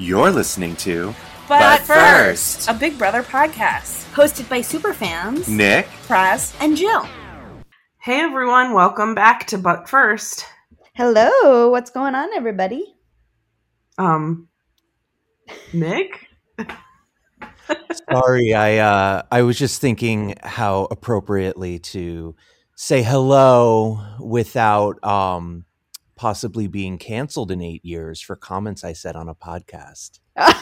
You're listening to But, But first, First. a Big Brother podcast. hosted by superfans Nick. Praz. and Jill. Hey everyone, welcome back to But First. Hello, what's going on, everybody? Um, Nick. Sorry, I uh, I was just thinking how appropriately to say hello without um, possibly being canceled in eight years for comments I said on a podcast.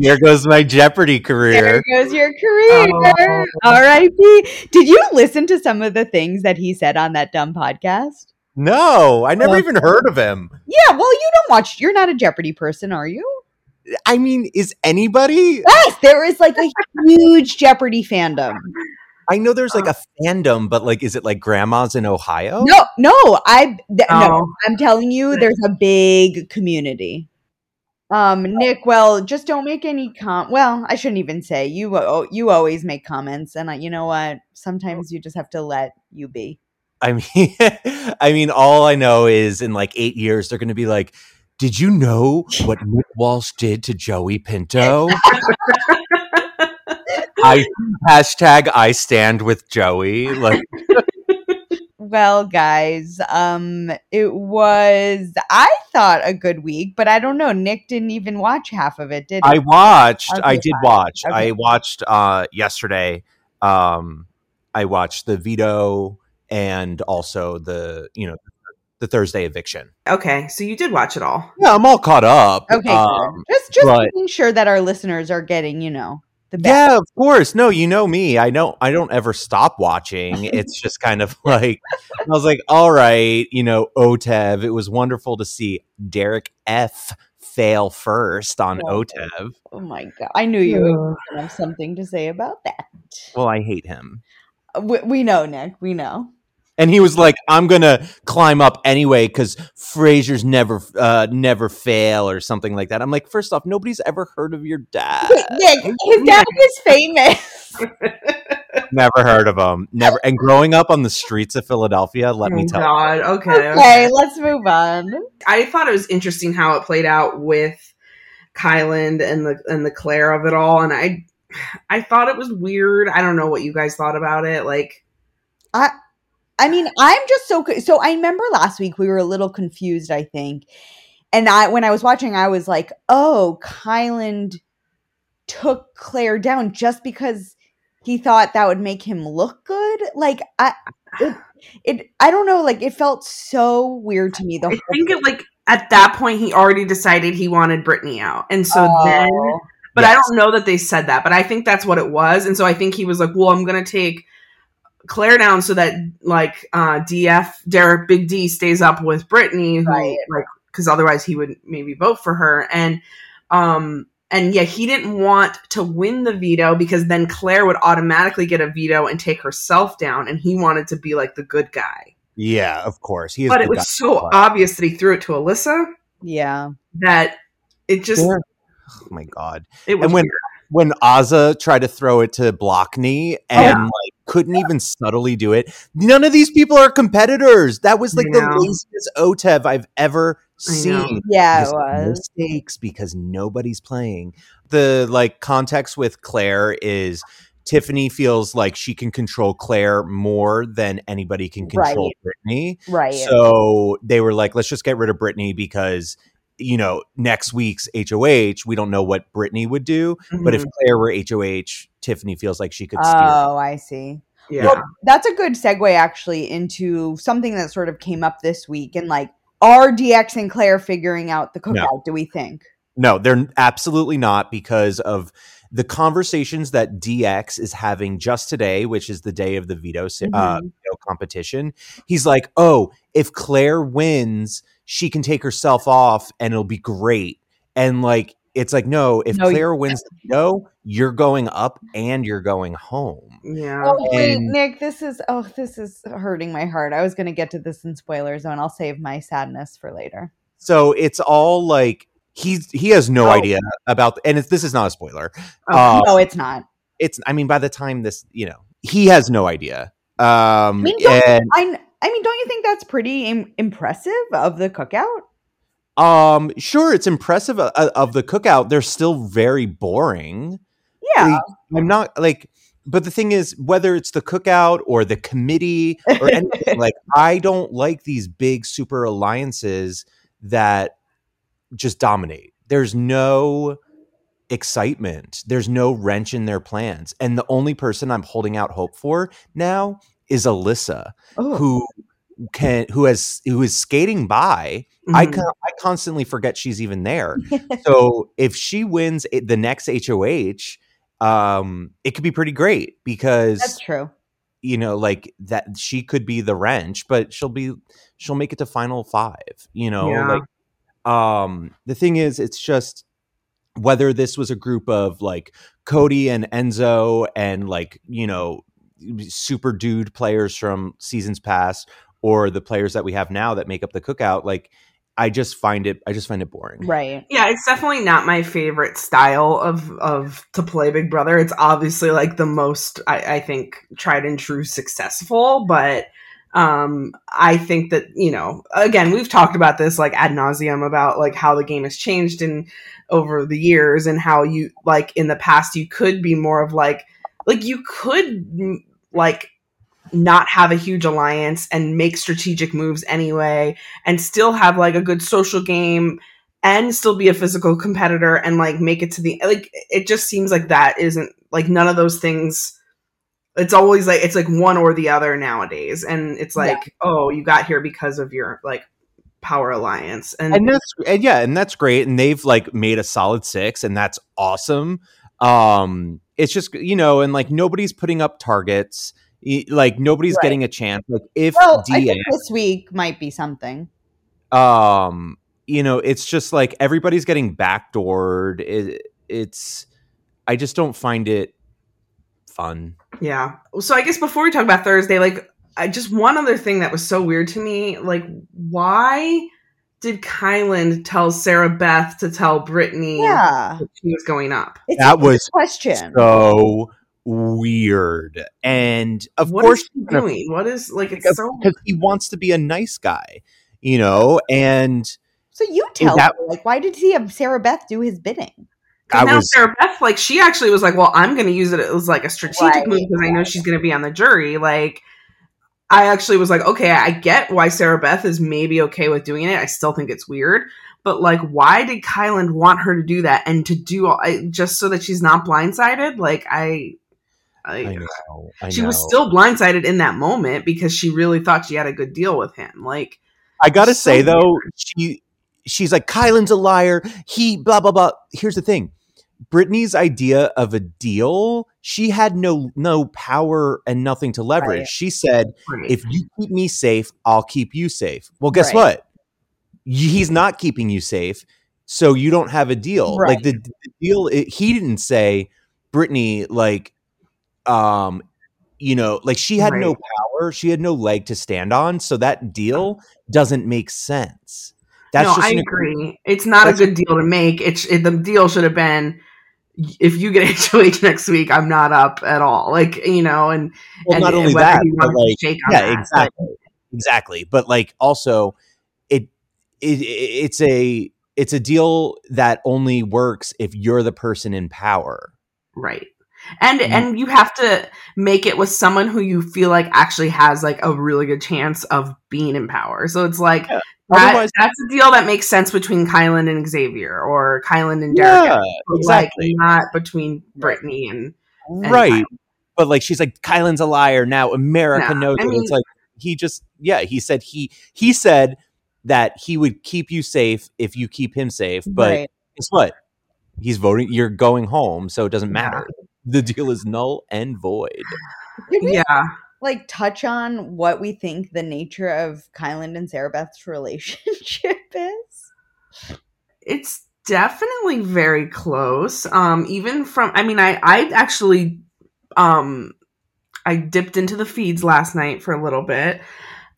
There goes my Jeopardy career. There goes your career. Oh. R.I.P. Did you listen to some of the things that he said on that dumb podcast? No, I never Oh. even heard of him. Yeah, well, you don't watch. You're not a Jeopardy person, are you? I mean, is anybody? Yes, there is like a huge Jeopardy fandom. I know there's like a fandom, but like, is it like grandmas in Ohio? No, no, I th- no. Oh. I'm telling you, there's a big community. Um, Nick, well, just don't make any com. Well, I shouldn't even say you. o- You always make comments, and I, you know what? Sometimes you just have to let you be. I mean, I mean, all I know is in like eight years, they're going to be like, "Did you know what Nick Walsh did to Joey Pinto?" I hashtag I stand with Joey. Like, Well, guys, um, it was I thought a good week, but I don't know. Nick didn't even watch half of it, did he? I watched. I did fine. watch. Okay. I watched uh yesterday. Um, I watched the veto and also the you know the Thursday eviction. Okay, so you did watch it all. Yeah, I'm all caught up. okay, Um, just just but- making sure that our listeners are getting, you know, the best. Yeah, of course. No, you know me. I know I don't ever stop watching. It's just kind of like I was like, all right, you know, OTEV. It was wonderful to see Derek F fail first on Oh. OTEV. Oh my god, I knew you were gonna have something to say about that. Well, I hate him. Uh, we, we know, Nick. We know. And he was like, "I'm gonna climb up anyway because Frazier's never, uh, never fail or something like that." I'm like, first off, nobody's ever heard of your dad. Nick, his dad is famous. never heard of him. Never. And growing up on the streets of Philadelphia, let me oh tell. God. Okay. Okay, let's move on. I thought it was interesting how it played out with Kyland and the and the Claire of it all, and I I thought it was weird. I don't know what you guys thought about it. Like, I mean, I'm just so so. I remember last week we were a little confused. I think, and I when I was watching, I was like, "Oh, Kyland took Claire down just because he thought that would make him look good." Like I, it, it I don't know. Like it felt so weird to me. The I think it like at that point he already decided he wanted Britini out, and so then. Oh. But I don't know that they said that, but I think that's what it was. And so I think he was like, well, I'm going to take Claire down so that like uh DF Derek Big D stays up with Britini, who, Right. like because otherwise he would maybe vote for her. And um and yeah, he didn't want to win the veto because then Claire would automatically get a veto and take herself down, and he wanted to be like the good guy. Yeah, of course. He is But it was guy. so obvious that he threw it to Alyssa yeah. that it just Sure. Oh my god! it was And when weird. when Azah tried to throw it to Blockney Oh, and like couldn't even subtly do it, none of these people are competitors. That was like I the know. laziest OTEV I've ever seen. Yeah, it Just no was. stakes because nobody's playing. The like context with Claire is Tiffany feels like she can control Claire more than anybody can control Right. Britini. Right. So they were like, let's just get rid of Britini because, you know, next week's HOH, we don't know what Britini would do. But if Mhm. Claire were HOH, Tiffany feels like she could steer. oh, I see. yeah. Well, that's a good segue actually into something that sort of came up this week and like are DX and Claire figuring out the cookout, No. do we think? No, they're absolutely not because of the conversations that DX is having just today, which is the day of the veto, si- uh, Mhm. veto competition. He's like, oh, if Claire wins, she can take herself off and it'll be great. And like, it's like, no, if No, you- Claire wins the veto, you're going up and you're going home. yeah. Oh wait, And- Nick, this is oh, this is hurting my heart. I was gonna get to this in spoiler zone. I'll save my sadness for later. So it's all like he's he has no Oh. idea about and it's, this is not a spoiler. Oh, Uh, no, it's not. it's I mean by the time this you know he has no idea. Um, mean, and I I mean, don't you think that's pretty Im- impressive of the cookout? Um, sure, it's impressive uh, uh, of the cookout. They're still very boring. Yeah. I'm not like, but the thing is, whether it's the cookout or the committee or anything, like, I don't like these big super alliances that just dominate. There's no excitement. There's no wrench in their plans. And the only person I'm holding out hope for now is Alyssa, Oh. who can who has who is skating by. I con- I constantly forget she's even there. so if she wins it- the next HOH, um, it could be pretty great because That's true. you know like that she could be the wrench, but she'll be she'll make it to final five. You know, Yeah. like um, the thing is, it's just whether this was a group of like Cody and Enzo and like you know super dude players from seasons past or the players that we have now that make up the cookout like I just find it I just find it boring. Right. Yeah, it's definitely not my favorite style of of to play Big Brother. It's obviously like the most I, I think tried and true successful, but um I think that you know again we've talked about this like ad nauseum about like how the game has changed in over the years and how you like in the past you could be more of like like you could like not have a huge alliance and make strategic moves anyway and still have like a good social game and still be a physical competitor and like make it to the like it just seems like that isn't like none of those things it's always like it's like one or the other nowadays. And it's like oh you got here because of your like power alliance. And, and that's and yeah and that's great. And they've like made a solid six and that's awesome. Um it's just you know and like nobody's putting up targets like nobody's Right. getting a chance like if Well, I think this week might be something. um you know it's just like everybody's getting backdoored it, it's i just don't find it fun yeah so i guess before we talk about thursday like i just one other thing that was so weird to me like why did kyland tell sarah beth to tell britini Yeah. that she was going up It's That a was question. so weird and of What course is he she's gonna doing what is like it's because so because he wants to be a nice guy, you know. And So you tell that- me, like, why did he have Sarah Beth do his bidding? I now was Sarah Beth, like, she actually was like, "Well, I'm going to use it as like a strategic Right, move because I know she's going to be on the jury." Like, I actually was like, "Okay, I get why Sarah Beth is maybe okay with doing it. I still think it's weird, but like, why did Kyland want her to do that and to do all, I, just so that she's not blindsided? Like, I, I, I know, I she was still blindsided in that moment because she really thought she had a good deal with him. Like, I gotta so say though, she she's like Kyland's a liar. He blah blah blah. Here's the thing. Britini's idea of a deal, she had no no power and nothing to leverage. Right. She said, right. "If you keep me safe, I'll keep you safe." Well, guess Right. what? He's not keeping you safe, so you don't have a deal. Like the, the deal, it, he didn't say, Britini, like, um, you know, like she had no power, she had no leg to stand on, so that deal doesn't make sense. That's no, just I an- agree. It's not that's- a good deal to make. It, sh- it the deal should have been if you get HOH next week, I'm not up at all. Like you know, and Well, and not only that, but like, yeah, that, but- exactly, exactly. But like, also, it, it it's a it's a deal that only works if you're the person in power. right. And Mhm. and you have to make it with someone who you feel like actually has like a really good chance of being in power. So it's like Yeah. that, Otherwise- that's a deal that makes sense between Kyland and Xavier or Kyland and Derek. Yeah, exactly. Like not between Britini and and right. Kyland. But like, she's like, Kyland's a liar now. America No, knows I it. mean- it's like he just, yeah, he said he he said that he would keep you safe if you keep him safe. But right. guess what? He's voting. You're going home, so it doesn't Yeah. Matter. The deal is null and void. Can we Yeah. like touch on what we think the nature of Kyland and Sarah Beth's relationship is? it's definitely very close um even from i mean i i actually um i dipped into the feeds last night for a little bit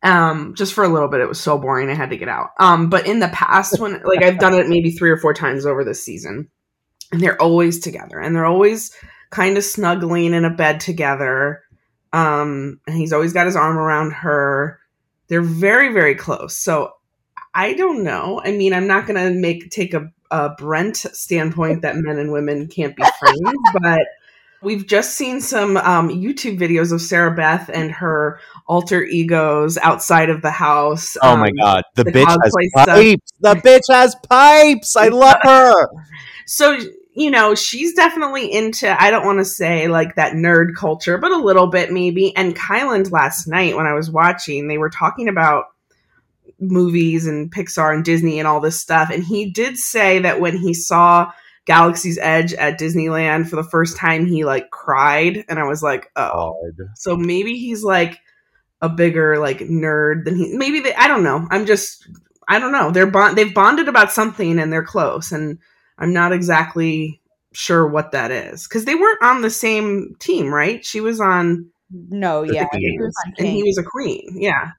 um just for a little bit it was so boring i had to get out um but in the past when like i've done it maybe three or four times over this season and they're always together and they're always kind of snuggling in a bed together um and he's always got his arm around her they're very very close so I don't know. I mean, I'm not going to make take a, a Brent standpoint that men and women can't be friends, but we've just seen some um, YouTube videos of Sarah Beth and her alter egos outside of the house. Oh my Um, god, the, the bitch has cosplay stuff. pipes. The bitch has pipes. I love her. So, you know, she's definitely into, I don't want to say like that nerd culture, but a little bit maybe. And Kyland last night when I was watching, they were talking about movies and Pixar and Disney and all this stuff. And he did say that when he saw Galaxy's Edge at Disneyland for the first time, he like cried. And I was like, oh. So maybe he's like a bigger like nerd than he, maybe they, I don't know. I'm just, I don't know. They're bond, they've bonded about something and they're close. And I'm not exactly sure what that is because they weren't on the same team, right? She was on No, yeah. He was on and he was a queen. Yeah.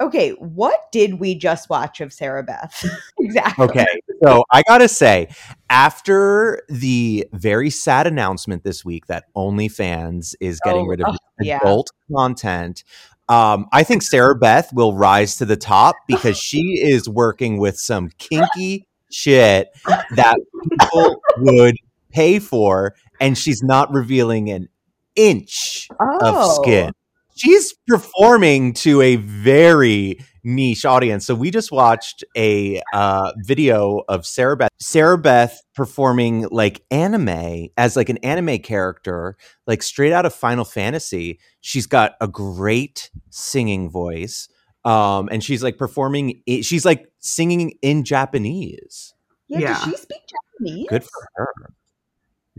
Okay, what did we just watch of Sarah Beth? exactly. Okay, so I gotta say, after the very sad announcement this week that OnlyFans is getting Oh, rid of ugh, yeah. adult content, um, I think Sarah Beth will rise to the top because she is working with some kinky shit that people would pay for, and she's not revealing an inch Oh. of skin. She's performing to a very niche audience. So we just watched a uh, video of Sarah Beth, Sarah Beth performing like anime as like an anime character, like straight out of Final Fantasy. She's got a great singing voice, um, and she's like performing. She's like singing in Japanese. Yeah, Yeah. does she speak Japanese? Good for her.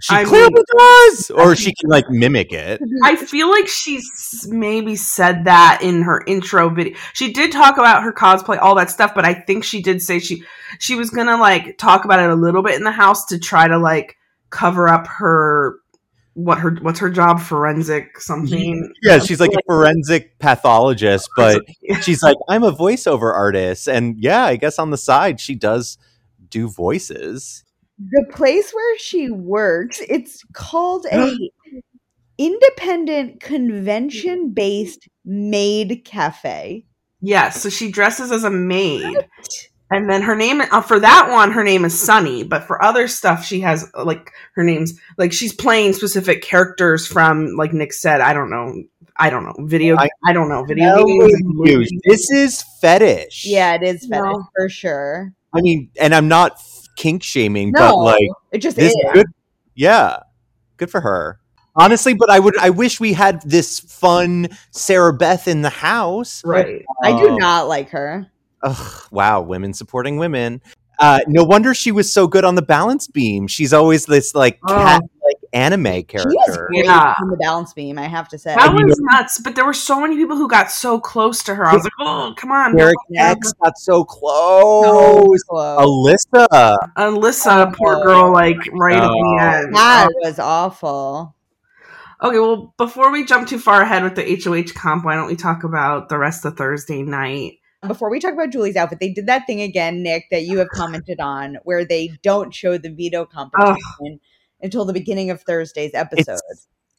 She I clearly mean- does, or she can like mimic it. I feel like she's maybe said that in her intro video. She did talk about her cosplay, all that stuff, but I think she did say she she was gonna like talk about it a little bit in the house to try to like cover up her what her what's her job forensic something. Yeah, she's like a forensic pathologist, but she's like, I'm a voiceover artist. And yeah, I guess on the side, she does do voices. the place where she works it's called a independent convention based maid cafe Yes, so she dresses as a maid. And then her name uh, for that one, her name is Sunny. But for other stuff, she has uh, like her name's like she's playing specific characters from like Nick said. I don't know. I don't know video. I- I, don't know video No games. and This is fetish. yeah it is fetish No. for sure I mean, and I'm not kink shaming, no but like it just is good yeah. Good for her. Honestly, but I would I wish we had this fun Sarah Beth in the house. Right. i do Um, not like her Ugh, wow, women supporting women. Uh, no wonder she was so good on the balance beam. She's always this like Oh. cat like anime she was character. great Yeah. on the balance beam i have to say That And you was nuts. But there were so many people who got so close to her. I was like, oh, come on. Derek Yeah. X got so So close. close. Alyssa. Alyssa, poor girl, like right at the Oh. end. that was awful Okay, well, before we jump too far ahead with the HOH comp, why don't we talk about the rest of Thursday night? Before we talk about Julie's outfit, they did that thing again, Nick, that you have commented on, where they don't show the veto competition until the beginning of Thursday's episode.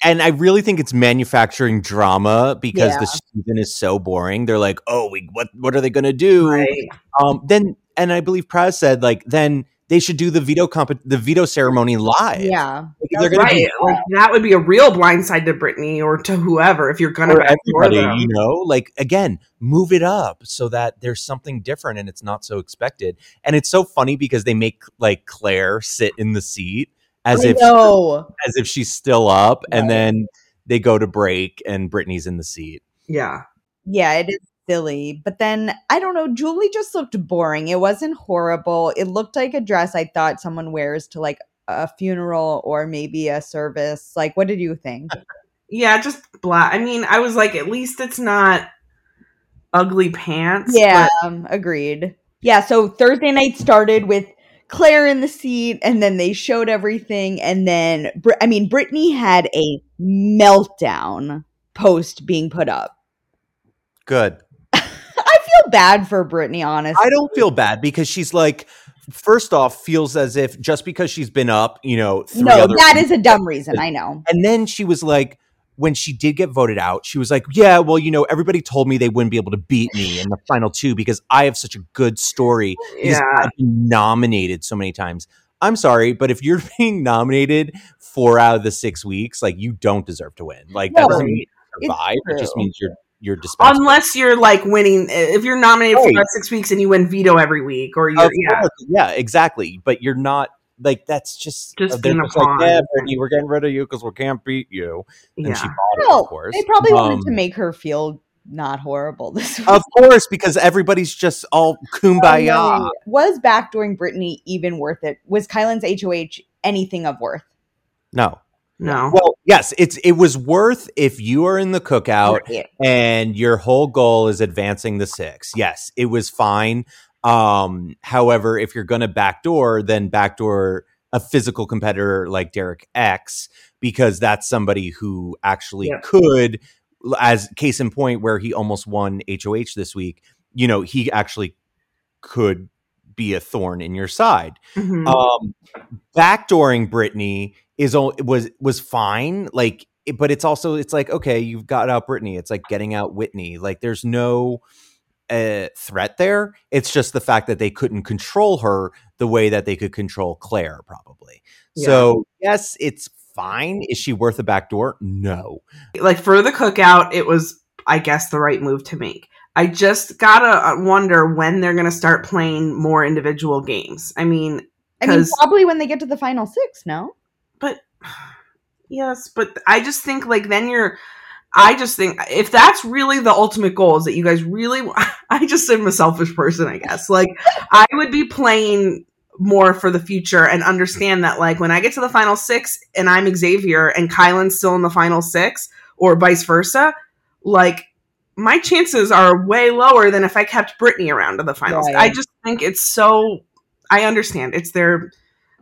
And I really think it's manufacturing drama because Yeah. the season is so boring. They're like, "Oh, we what what are they going to do?" Right. Um then and I believe Praz said like then they should do the veto comp the veto ceremony live. yeah, Like, they're going to Right. Like that would be a real blindside to Britini or to whoever if you're gonna for everybody, them. you know, like again, move it up so that there's something different and it's not so expected. And it's so funny because they make like Claire sit in the seat as I if know. as if she's still up, and then they go to break and Britini's in the seat. Yeah. Yeah, it is silly. But then I don't know, Julie just looked boring. It wasn't horrible. It looked like a dress I thought someone wears to like a funeral or maybe a service. Like, what did you think? Yeah, just black. I mean, I was like, at least it's not ugly pants. Yeah, um, agreed. Yeah, so Thursday night started with Claire in the seat, and then they showed everything, and then Br- I mean, Britini had a meltdown post being put up. Good. I feel bad for Britini, honestly. I don't feel bad because she's like, first off, feels as if just because she's been up, you know, no, that is a dumb reason. I know. And then she was like, when she did get voted out, she was like, "Yeah, well, you know, everybody told me they wouldn't be able to beat me in the final two because I have such a good story. Yeah. I've been nominated so many times. I'm sorry, but if you're being nominated four out of the six weeks, like you don't deserve to win. Like that doesn't mean you survive. It just means you're you're dispensable. Unless you're like winning, if you're nominated for about six weeks and you win veto every week, or you're yeah, yeah, exactly. But you're not like that's just Just they're being a just like, yeah, Britini, we're getting rid of you because we can't beat you. And yeah. she bought it, of course. they probably wanted to Um, make her feel not horrible this week. Of course, because everybody's just all kumbaya. Was backdooring Britini even worth it? Was Kyland's HOH anything of worth? No. No, Well, yes, it's it was worth if you are in the cookout Right. and your whole goal is advancing the six. Yes, it was fine. Um, however, if you're gonna backdoor, then backdoor a physical competitor like Derek X, because that's somebody who actually Yeah. could, as case in point, where he almost won HOH this week, you know, he actually could be a thorn in your side. Mhm. Um, backdooring Britini is was was fine, like, it- but it's also it's like okay, you've got out Britini. It's like getting out Whitney. Like, there's no uh, threat there. It's just the fact that they couldn't control her the way that they could control Claire, probably. So yes, it's fine. Is she worth a backdoor? No. like for the cookout, it was, I guess, the right move to make. I just gotta uh, wonder when they're gonna start playing more individual games. I mean, I mean, probably when they get to the final six. No, but yes, but I just think like then you're. I just think if that's really the ultimate goal is that you guys really. I just am a selfish person, I guess. Like I would be playing more for the future and understand that like when I get to the final six and I'm Xavier and Kyland's still in the final six or vice versa, like my chances are way lower than if I kept Britini around to the finals. Right. I just think it's so. I understand it's their,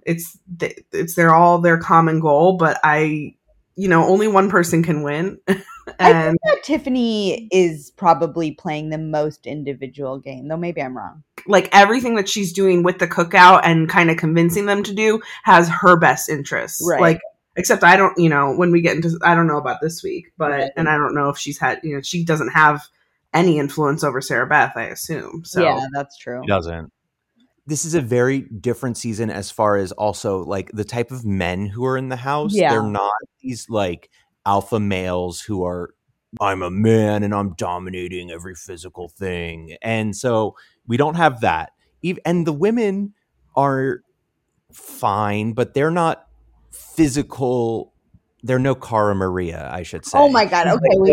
it's th- it's their all their common goal, but I, you know, only one person can win, I and think that Tiffany is probably playing the most individual game. Though maybe I'm wrong. like everything that she's doing with the cookout and kind of convincing them to do has her best interests. Right. Like, except I don't, you know, when we get into, I don't know about this week, but Right. and I don't know if she's had, you know, she doesn't have any influence over Sarah Beth, I assume. So yeah, that's true. doesn't. This is a very different season as far as also like the type of men who are in the house. Yeah. They're not these like alpha males who are I'm a man and I'm dominating every physical thing. And so we don't have that. Ev- And the women are fine, but they're not physical. They're no Cara Maria, I should say. Oh my god. Okay, we,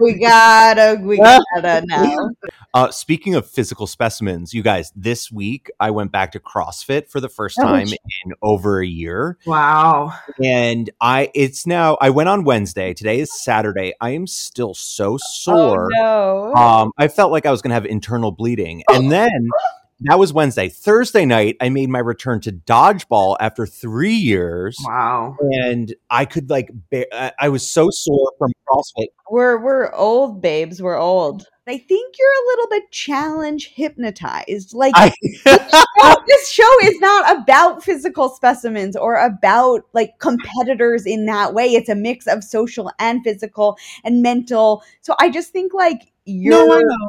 we gotta we gotta now. Uh, speaking of physical specimens, you guys, this week I went back to CrossFit for the first Oh, time in over a year. wow. And I it's now I went on Wednesday. Today is Saturday. I am still so sore. Oh no. Um, I felt like I was gonna have internal bleeding. And then that was Wednesday. Thursday night, I made my return to dodgeball after three years. Wow. And I could like ba- I- I was so sore from CrossFit. we're we're old babes. We're old. I think you're a little bit challenge hypnotized. Like I no, this show is not about physical specimens or about like competitors in that way. It's a mix of social and physical and mental. So I just think like you're No, I know.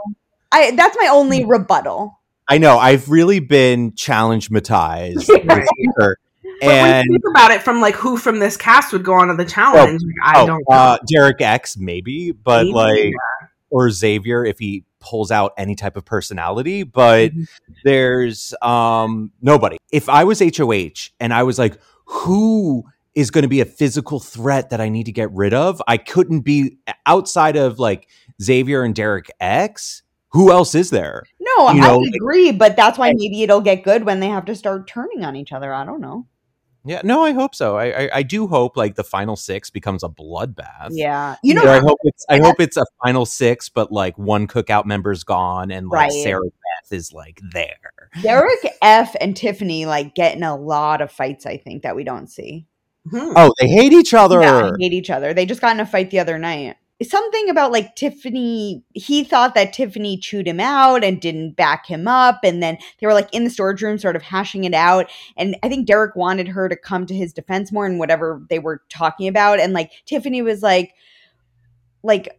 I that's my only rebuttal. I know. I've really been challenge matized Right. this year. But when And you think about it, from like who from this cast would go on to the challenge, like, I oh, don't know. uh, Derek X, maybe, but Maybe, like, or Xavier if he pulls out any type of personality. But Mhm. there's um nobody. If I was HOH and I was like, who is going to be a physical threat that I need to get rid of? I couldn't be outside of like Xavier and Derek X. Who else is there? No, You I know, like- agree, but that's why maybe it'll get good when they have to start turning on each other. I don't know. Yeah, no, I hope so. I, I I do hope like the final six becomes a bloodbath. Yeah. You know, I hope it's I hope it's a final six, but like one cookout member's gone and like Right. Sarah Beth is like there. Derek F and Tiffany like get in a lot of fights, I think, that we don't see. Hmm. Oh, they hate each other. Yeah, they hate each other. They just got in a fight the other night. Something about like Tiffany, he thought that Tiffany chewed him out and didn't back him up. And then they were like in the storage room, sort of hashing it out. And I think Derek wanted her to come to his defense more and whatever they were talking about. And like Tiffany was like, like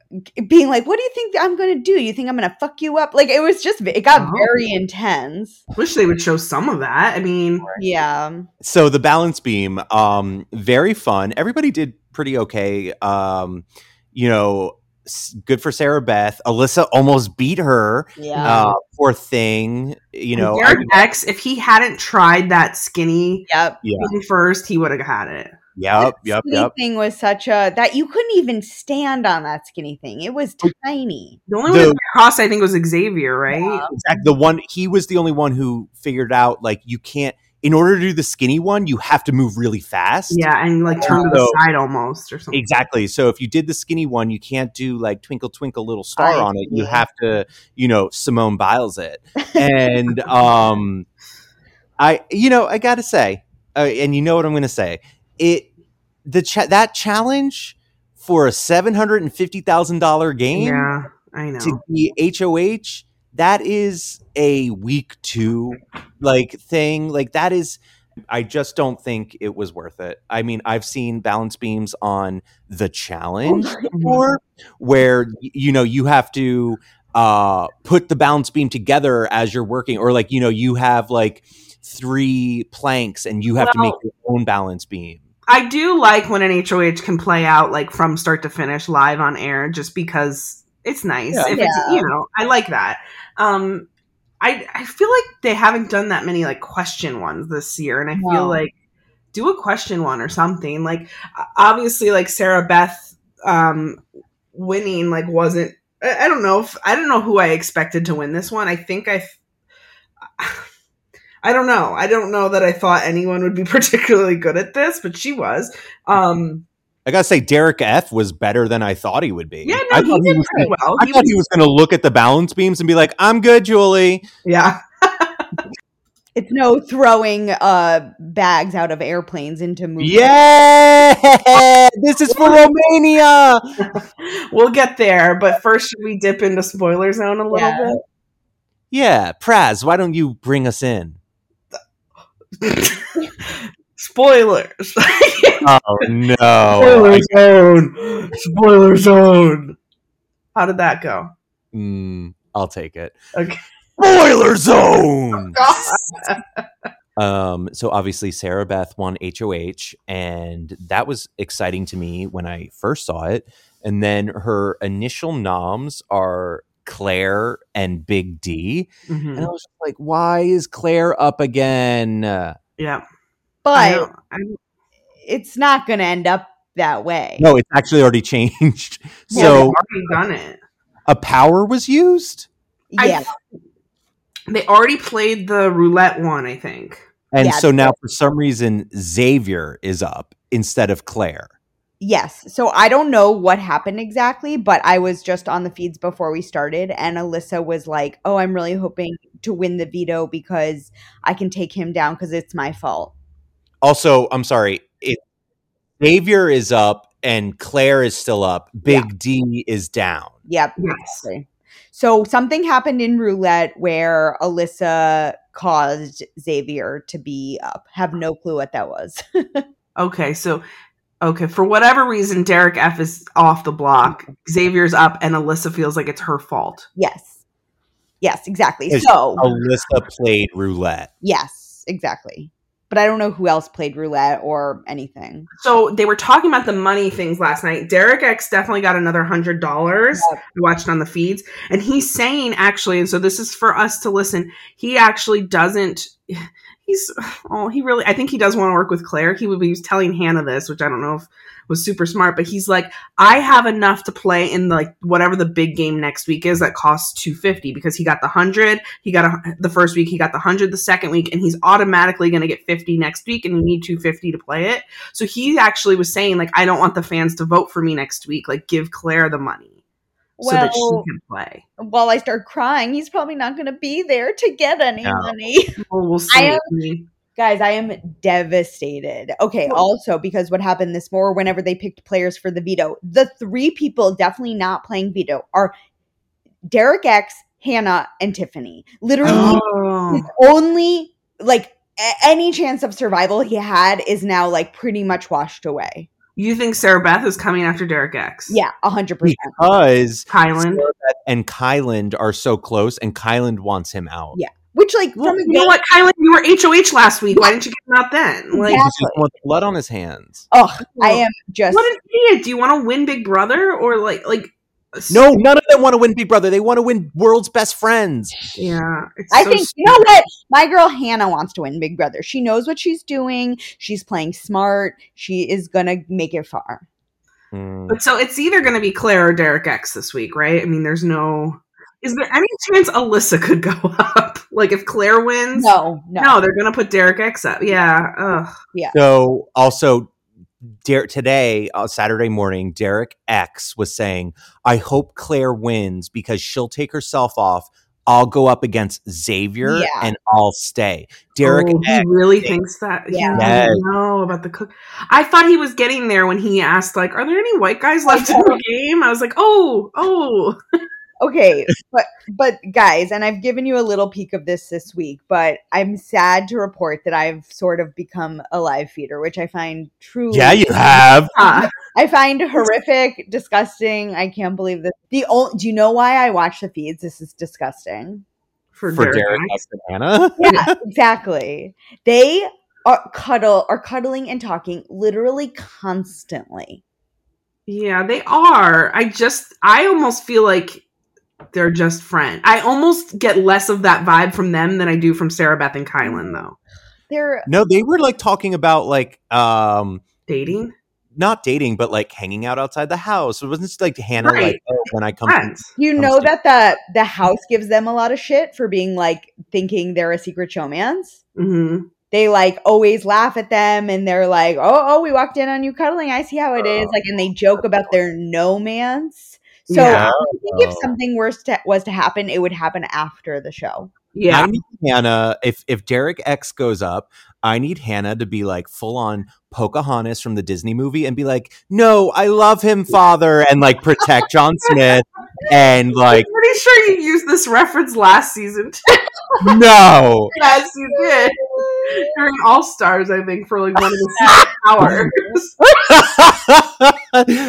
being like, "What do you think I'm going to do? You think I'm going to fuck you up?" Like it was just it got Oh. very intense. Wish they would show some of that. I mean, Yeah. So the balance beam, um, very fun. Everybody did pretty okay. Um, you know, good for Sarah Beth. Alyssa almost beat her. Yeah. Uh, poor thing. You know, I- Derek X, if he hadn't tried that skinny yep. yeah, first, he would have had it. yep, yep, skinny yep. thing was such a that you couldn't even stand on that skinny thing. It was tiny. The only one The- that crossed, I think, was Xavier, right? Exactly. The one he was the only one who figured out like you can't. In order to do the skinny one, you have to move really fast. Yeah, and like turn to the side almost or something. Exactly. So if you did the skinny one, you can't do like twinkle twinkle little star I on it. You have to, you know, Simone Biles it. And um I you know, I got to say, uh, and you know what I'm going to say. It the cha- that challenge for a $750,000 game Yeah, I know. to be HOH, that is a week 2 like thing. Like that is I just don't think it was worth it. I mean, I've seen balance beams on the challenge before where you know you have to uh put the balance beam together as you're working or like you know you have like three planks and you have to make your own balance beam. I do like when an HOH can play out like from start to finish live on air, just because it's nice. Yeah. If it's you know, I like that. Um, I I feel like they haven't done that many like question ones this year, and I feel like do a question one or something. Like obviously, like Sarah Beth um winning like wasn't. I, I don't know if I don't know who I expected to win this one. I think I. I don't know. I don't know that I thought anyone would be particularly good at this, but she was. Um, I gotta say, Derek F was better than I thought he would be. yeah, I no, he thought did was pretty gonna- well. I He thought was- he was going to look at the balance beams and be like, "I'm good, Julie." yeah, It's no throwing uh bags out of airplanes into movies. Yeah, this is for Romania. we'll get there. But first, should we dip into spoiler zone a little Yeah. Yeah, Praz, why don't you bring us in? bit? Spoilers. Oh no! Spoiler zone. Spoiler zone. How did that go? Mm, I'll take it. Okay. Spoiler zone. God. Um, so obviously Sarah Beth won HOH, and that was exciting to me when I first saw it. And then her initial noms are Claire and Big D, and I was like, "Why is Claire up again?" Yeah. I But don't- it's not going to end up that way. no, it's actually already changed. yeah, So they've already done it. a power was used, I- Yeah. They already played the roulette one, I think. and Yeah, so now for some reason Xavier is up instead of Claire. Yes. So I don't know what happened exactly, but I was just on the feeds before we started, and Alyssa was like, Oh, I'm really hoping to win the veto because I can take him down because it's my fault. Also, I'm sorry, it, Xavier is up and Claire is still up. Big D is down. Yep. Yes. So something happened in roulette where Alyssa caused Xavier to be up. Have no clue what that was. Okay, so okay, for whatever reason, Derek F is off the block. Xavier's up, and Alyssa feels like it's her fault. yes. Yes, exactly. So Alyssa played roulette. yes, exactly. But I don't know who else played roulette or anything. So they were talking about the money things last night. Derek X definitely got another hundred dollars. Yep. I watched on the feeds, and he's saying actually, and so this is for us to listen. He actually doesn't. He's oh, he really. I think he does want to work with Claire. He would be telling Hannah this, which I don't know if was super smart, but he's like, I have enough to play in like whatever the big game next week is that costs two fifty because he got the hundred. He got a, the first week. He got the hundred the second week, and he's automatically going to get fifty next week, and you need two fifty to play it. So he actually was saying like, I don't want the fans to vote for me next week. Like, give Claire the money so that she Well, can play. while I start crying, he's probably not going to be there to get any No. money. Well, we'll I see. Guys, I am devastated. Okay, Well- also because what happened this more whenever they picked players for the veto, the three people definitely not playing veto are Derek X, Hannah, and Tiffany. Literally, Oh. only like any chance of survival he had is now like pretty much washed away. You think Sarah Beth is coming after Derek X? Yeah, hundred percent. Because Kyland. And Kyland are so close, and Kyland wants him out. Yeah. Which, like, Well, you know what, Kyland? You were HOH last week. Why didn't you get him out then? Like, Yeah. Because he doesn't blood on his hands. Oh, I am just. what an idiot! Do you want to win Big Brother or like like? No, none of them want to win Big Brother. They want to win World's Best Friends. Yeah, I so think you know what my girl Hannah wants to win Big Brother. She knows what she's doing. She's playing smart. She is gonna make it far. Hmm. But so it's either going to be Claire or Derek X this week, right? I mean, there's no. Is there any chance Alyssa could go up? Like if Claire wins? No, no, No, they're going to put Derek X up. Yeah. Ugh. Yeah. So also, Der- today, uh, Saturday morning, Derek X was saying, "I hope Claire wins because she'll take herself off. I'll go up against Xavier Yeah. and I'll stay." Derek Oh, he X, really thinks that. He Yeah. Yes. know about the cook. I thought he was getting there when he asked, like, "Are there any white guys left in the game?" I was like, "Oh, oh." okay, but but guys, and I've given you a little peek of this this week, but I'm sad to report that I've sort of become a live feeder, which I find truly. yeah, you have. I find horrific, disgusting. I can't believe this. The only, do you know why I watch the feeds? This is disgusting. for, For Derek, Derek X. X and Hannah. Yeah, exactly. They are cuddle are cuddling and talking literally constantly. Yeah, they are. I just, I almost feel like they're just friends. I almost get less of that vibe from them than I do from Sarah Beth and Kyland, though. They're No, they were like talking about like um Dating not dating, but like hanging out outside the house. It wasn't just like Hannah Right. like oh, when I come. friends. you I'm know sorry. that the the house gives them a lot of shit for being like thinking they're a secret showmance. hmm They like always laugh at them and they're like, "Oh, oh, we walked in on you cuddling. I see how it is." Like, and they joke about their no mans. So Yeah. I think if Oh. something worse to, was to happen, it would happen after the show. Yeah, I need Hannah. If if Derek X goes up, I need Hannah to be like full on Pocahontas from the Disney movie and be like, "No, I love him, father," and like protect John Smith and like, I'm pretty sure you used this reference last season. no. yes, you did during All Stars. I think for like one of the secret hours.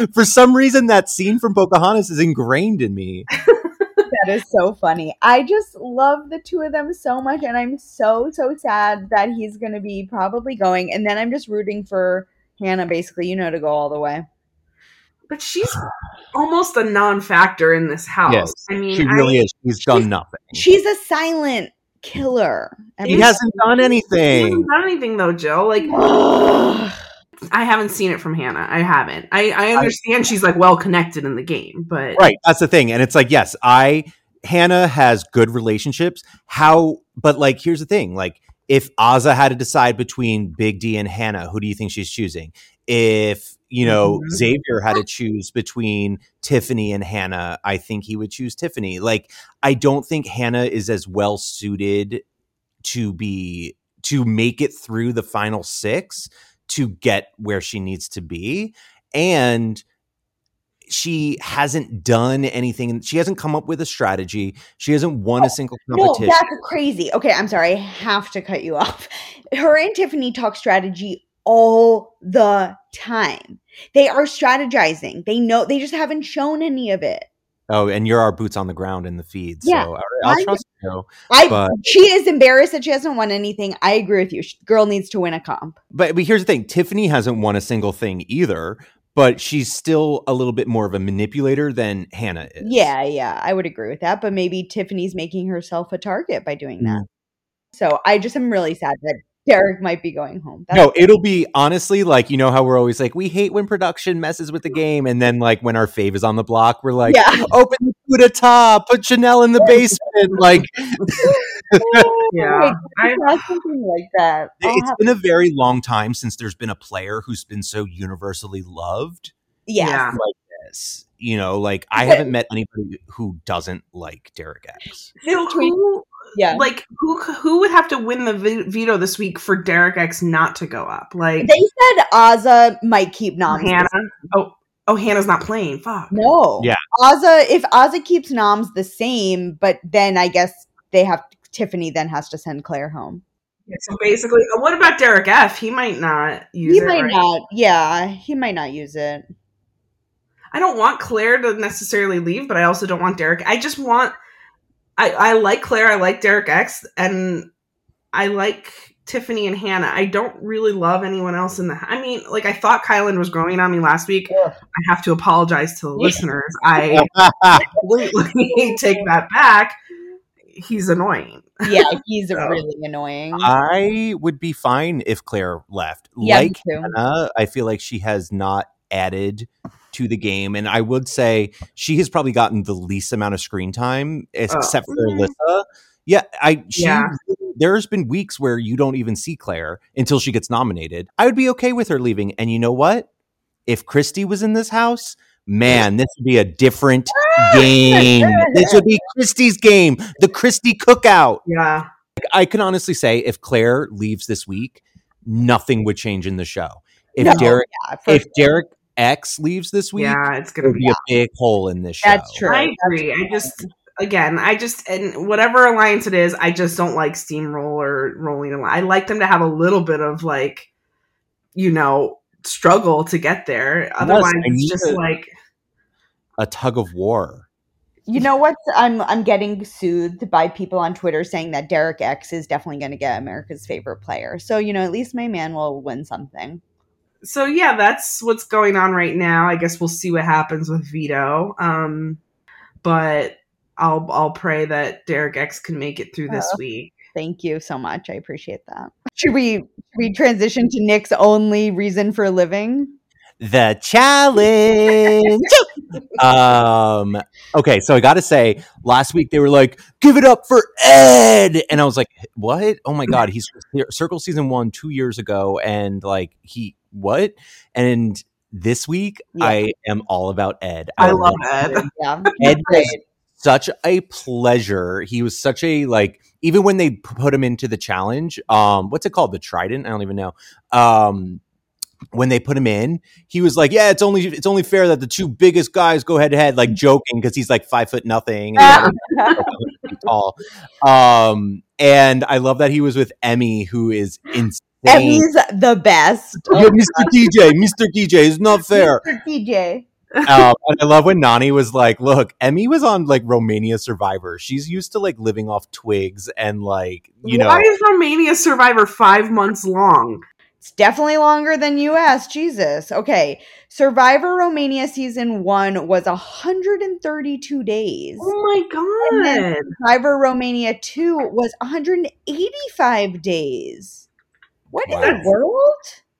For some reason, that scene from Pocahontas is ingrained in me. That is so funny. I just love the two of them so much, and I'm so so sad that he's going to be probably going. And then I'm just rooting for Hannah, basically, you know, to go all the way. But she's almost a non-factor in this house. Yes, I mean, She really I, is. She's done nothing. She's a silent killer. He hasn't done She anything. hasn't done anything though, Jill. Like I haven't seen it from Hannah. I haven't. I, I understand she's like well connected in the game, but Right. That's the thing. And it's like, yes, I Hannah has good relationships. How but like here's the thing. Like if Azah had to decide between Big D and Hannah, who do you think she's choosing? If you know Mhm. Xavier had to choose between Tiffany and Hannah, I think he would choose Tiffany. Like I don't think Hannah is as well suited to be to make it through the final 6 to get where she needs to be. And she hasn't done anything. She hasn't come up with a strategy. She hasn't won a single No, competition. that's crazy. Okay, I'm sorry. I have to cut you off. Her and Tiffany talk strategy all the time. They are strategizing. They know they just haven't shown any of it. oh, and you're our boots on the ground in the feed. Yeah. So I'll I- trust you. I But- she is embarrassed that she hasn't won anything. I agree with you. Sh- Girl needs to win a comp. But but here's the thing: Tiffany hasn't won a single thing either. But she's still a little bit more of a manipulator than Hannah is. Yeah, yeah, I would agree with that. But maybe Tiffany's making herself a target by doing that. Mm. So I just am really sad that Derek might be going home. That's- No, it'll be honestly like you know how we're always like we hate when production messes with the game, and then like when our fave is on the block, we're like, yeah. open the food at top, put Chanel in the basement. Like yeah. I, something like that. I'll it's have- been a very long time since there's been a player who's been so universally loved yes. yeah. like this. You know, like I haven't met anybody who doesn't like Derek X. So who, Yeah. like who who would have to win the veto this week for Derek X not to go up? Like They said Azah might keep noms. Hannah. Oh, oh, Hannah's not playing. Fuck. No. Yeah. Azah, if Azah keeps noms the same, but then I guess they have Tiffany then has to send Claire home. So basically, uh, what about Derek F? He might not use it. he it. might right? not. Yeah, he might not use it. I don't want Claire to necessarily leave, but I also don't want Derek. I just want. I I like Claire. I like Derek X, and I like Tiffany and Hannah. I don't really love anyone else in the. I mean, like I thought Kyland was growing on me last week. Ugh. I have to apologize to the Yeah. listeners. I completely take that back. He's annoying. Yeah, he's So- really annoying. I would be fine if Claire left. yeah, me like too. Hannah, I feel like she has not added to the game, and I would say she has probably gotten the least amount of screen time, except for Mm. Alyssa. Yeah, I. She, Yeah. There's been weeks where you don't even see Claire until she gets nominated. I would be okay with her leaving, and you know what? If Christy was in this house, man, this would be a different game. this would be Christy's game, the Christy cookout. Yeah. I can honestly say if Claire leaves this week, nothing would change in the show. If No, Derek Yeah, if sure. Derek X leaves this week, Yeah, it's gonna be be a big hole in this show. That's true. I agree. I just again, I just and whatever alliance it is, I just don't like steamroller rolling. alli- I like them to have a little bit of like, you know, struggle to get there. Otherwise, I need it's just to- like A tug of war. You know what? I'm I'm getting soothed by people on Twitter saying that Derek X is definitely going to get America's favorite player. So you know, at least my man will win something. So. Yeah, that's what's going on right now. I guess we'll see what happens with Veto. Um, but I'll I'll pray that Derek X can make it through this Oh. week. Thank you so much. I appreciate that. Should we should we transition to Nick's only reason for living? The challenge. um okay, so I got to say last week they were like give it up for Ed and I was like what? Oh my god, he's Circle season 1 2 years ago and like he what? And this week Yeah. I am all about Ed. I love Ed. Yeah, Ed was such a pleasure. He was such a like even when they put him into the challenge, um what's it called? The Trident? I don't even know. Um when they put him in, he was like, "Yeah, it's only it's only fair that the two biggest guys go head to head," like joking because he's like five foot nothing, and the other feet tall. Um, and I love that he was with Emmy, who is insane. Emmy's the best. Yeah, Mr. DJ, Mr. DJ is not fair. Mr. DJ. um, and I love when Nany was like, "Look, Emmy was on like Romania Survivor. She's used to like living off twigs and like you know." Why is Romania Survivor five months long? It's definitely longer than US. Jesus. Okay. Survivor Romania season one was 132 days. Oh my And then- god! Survivor Romania 2 was 185 days. What in the world?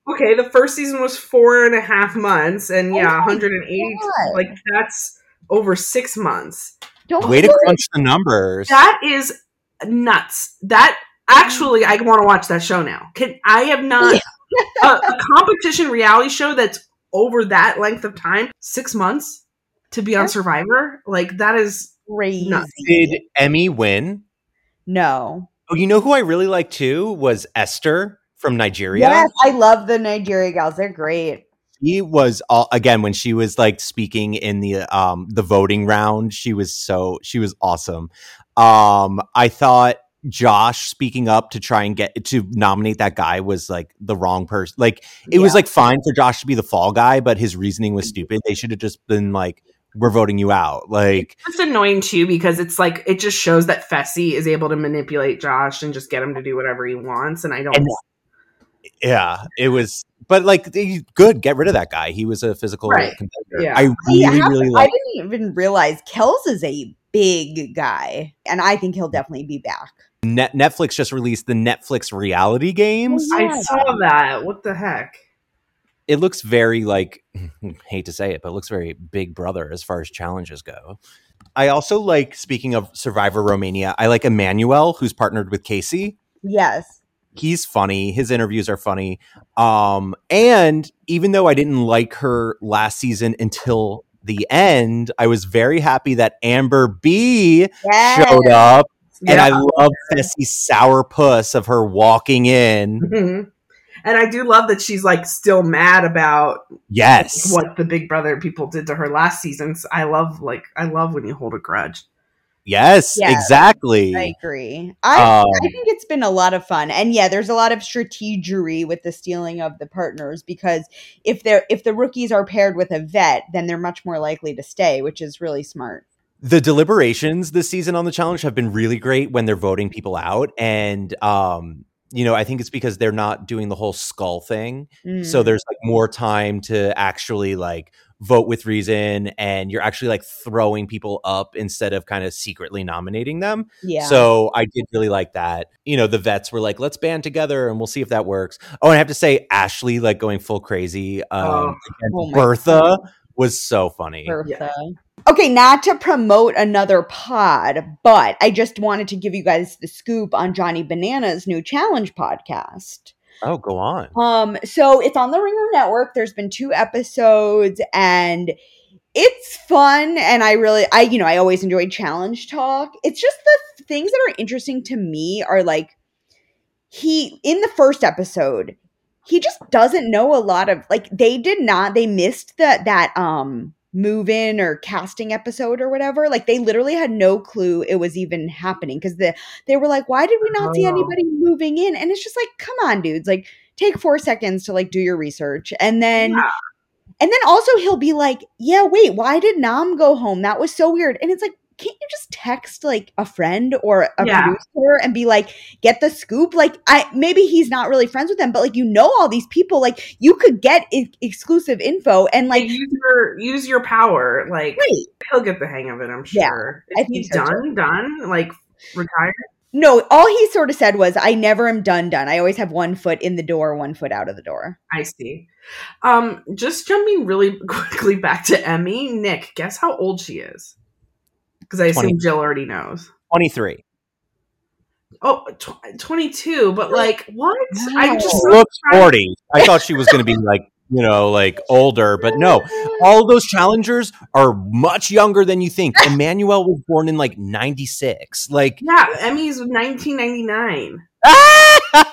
Okay, the first season was four and a half months, and Oh yeah, my 180. God. Like that's over six months. Don't Way to crunch the numbers. That is nuts. That actually, I want to watch that show now. Can I have not a, a competition reality show that's over that length of time, six months to be on Survivor? Like that is crazy. nuts. Did Emmy win? No. Oh, you know who I really like too was Esther from Nigeria. Yes, I love the Nigeria gals. They're great. She was all again when she was like speaking in the um the voting round. She was so she was awesome. Um, I thought Josh speaking up to try and get to nominate that guy was like the wrong person. Like it was like fine for Josh to be the fall guy, but his reasoning was stupid. They should have just been like, "We're voting you out." Like It's annoying too because it's like it just shows that Fessy is able to manipulate Josh and just get him to do whatever he wants, and I don't. And- Yeah, it was, but like, good. Get rid of that guy. He was a physical Right. contender. Yeah. I I, really, have really to- I didn't even realize Kells is a big guy, and I think he'll mm. definitely be back. Net- Netflix just released the Netflix reality oh, games. Oh, I saw that. What the heck? It looks very like, hate to say it, but it looks very Big Brother as far as challenges go. I also like, speaking of Survivor Romania, I like Emmanuel, who's partnered with Kaycee. Yes. He's funny his interviews are funny um and even though i didn't like her last season until the end i was very happy that amber b Yes. showed up and i love Fessy's sour puss of her walking in Mhm. And I do love that she's like still mad about yes what the Big Brother people did to her last season. So I love like I love when you hold a grudge. Yes, Yeah, exactly. I agree. I, Um, I think it's been a lot of fun, and yeah, there's a lot of strategery with the stealing of the partners because if they're if the rookies are paired with a vet, then they're much more likely to stay, which is really smart. the deliberations this season on the challenge have been really great when they're voting people out and um you know i think it's because they're not doing the whole skull thing so Mm, there's like more time to actually like vote with reason and you're actually like throwing people up instead of kind of secretly nominating them. Yeah, so i did really like that. You know the vets were like let's band together and we'll see if that works. Oh and i have to say ashley like going full crazy um Oh. Oh my bertha was so funny. Bertha. Okay, not to promote another pod, but I just wanted to give you guys the scoop on Johnny Bananas' new challenge podcast. Oh go on Um, so it's on the Ringer Network. There's been two episodes and it's fun and I really I you know, I always enjoy challenge talk. It's just the things that are interesting to me are like he in the first episode, he just doesn't know a lot of like they did not they missed that that um move in or casting episode or whatever like they literally had no clue it was even happening because the they were like why did we not see Oh. anybody moving in and it's just like come on dudes like take four seconds to like do your research and then Yeah. and then also he'll be like yeah wait why did nam go home that was so weird and it's like can't you just text like a friend or a Yeah. producer and be like get the scoop like i maybe he's not really friends with them but like you know all these people like you could get e- exclusive info and Like use your use your power. Like Right. he'll get the hang of it. I'm sure. I If he's so, done, done. Like retired. no all he sort of said was i never am done done i always have one foot in the door one foot out of the door I see. Um, just jumping really quickly back to Emmy. Nick, guess how old she is? Because I assume 20. Jill already knows. 23 Oh, tw- 22, but like, what? I just She looks 40 i thought she was going to be like you know like older but no all those challengers are much younger than you think emmanuel was born in like 96 like Yeah, Emmy's 1999.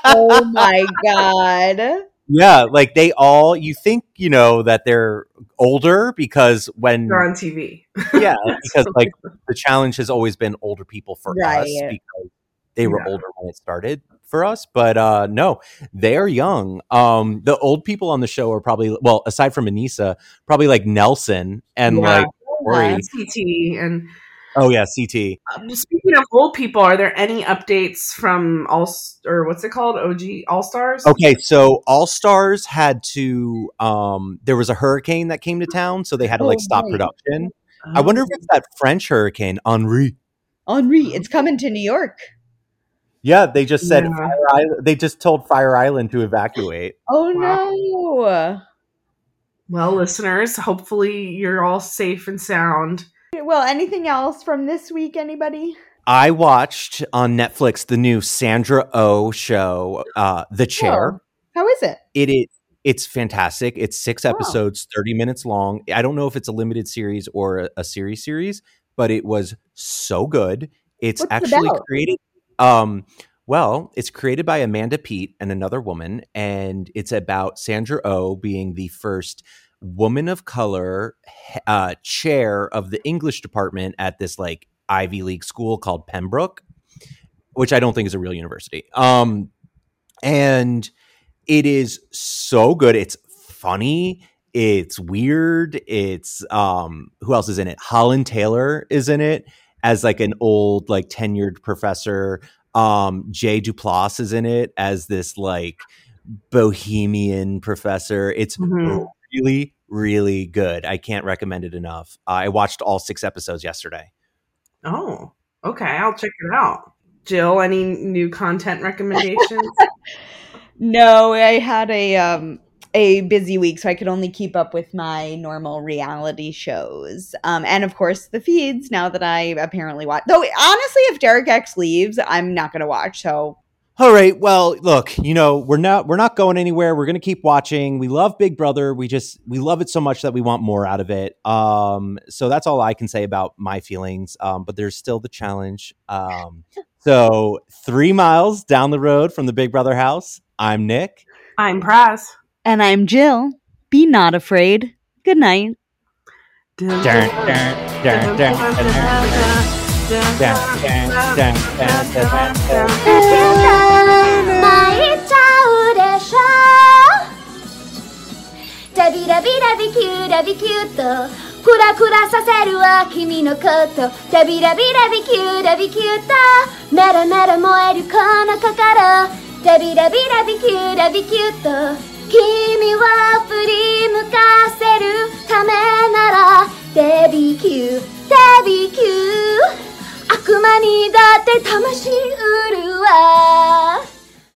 oh my god yeah like they all you think you know that they're older because when They're on TV. yeah because like the challenge has always been older people for us because they were Yeah. older when it started for us but uh no they're young um the old people on the show are probably well aside from Aneesa probably like nelson and Yeah. like Cory. Yeah. CT and oh yeah ct um, speaking of old people, are there any updates from all or what's it called? OG All Stars? okay so all stars had to um there was a hurricane that came to town so they had to like Oh, stop right. production i wonder if it's that french hurricane henri henri it's coming to new york yeah they just said Yeah. Fire Island, they just told fire island to evacuate oh Wow. no Well, listeners, hopefully you're all safe and sound. Well anything else from this week anybody I watched on Netflix the new Sandra Oh show, uh, The Chair. Oh, how is it It is it's fantastic. It's six episodes, 30 minutes long. I don't know if it's a limited series or a, a series series, but it was so good. It's What's actually about? created um well, it's created by Amanda Peet and another woman, and it's about Sandra Oh being the first woman of color uh, chair of the English department at this like Ivy League school called Pembroke, which I don't think is a real university. Um, and it is so good. It's funny. It's weird. It's um, who else is in it? Holland Taylor is in it as like an old like tenured professor. Um, Jay Duplass is in it as this like bohemian professor. It's Mhm. Really really good. I can't recommend it enough. I watched all six episodes yesterday. Oh, okay. I'll check it out. Jill, any new content recommendations? No, I had a um a busy week, so I could only keep up with my normal reality shows. Um, and of course the feeds now that I apparently watch. Though honestly, if Derek X leaves, I'm not gonna watch. So All right. Well, look, you know, we're not we're not going anywhere. We're going to keep watching. We love Big Brother. We just we love it so much that we want more out of it. Um so that's all I can say about my feelings. Um but there's still the challenge. Um so 3 miles down the road from the Big Brother house, I'm Nick. I'm Praz. and I'm Jill. Be not afraid. Good night. 泣いちゃうでしょダビラビラビキューラビキューとクラクラさせるわ君のことダビラビラビキューラビキューとメラメラ燃えるこの心ダビラビラビキューラビキューと君を振り向かせるためならデビキューデビキュー悪魔にだって魂売るわ。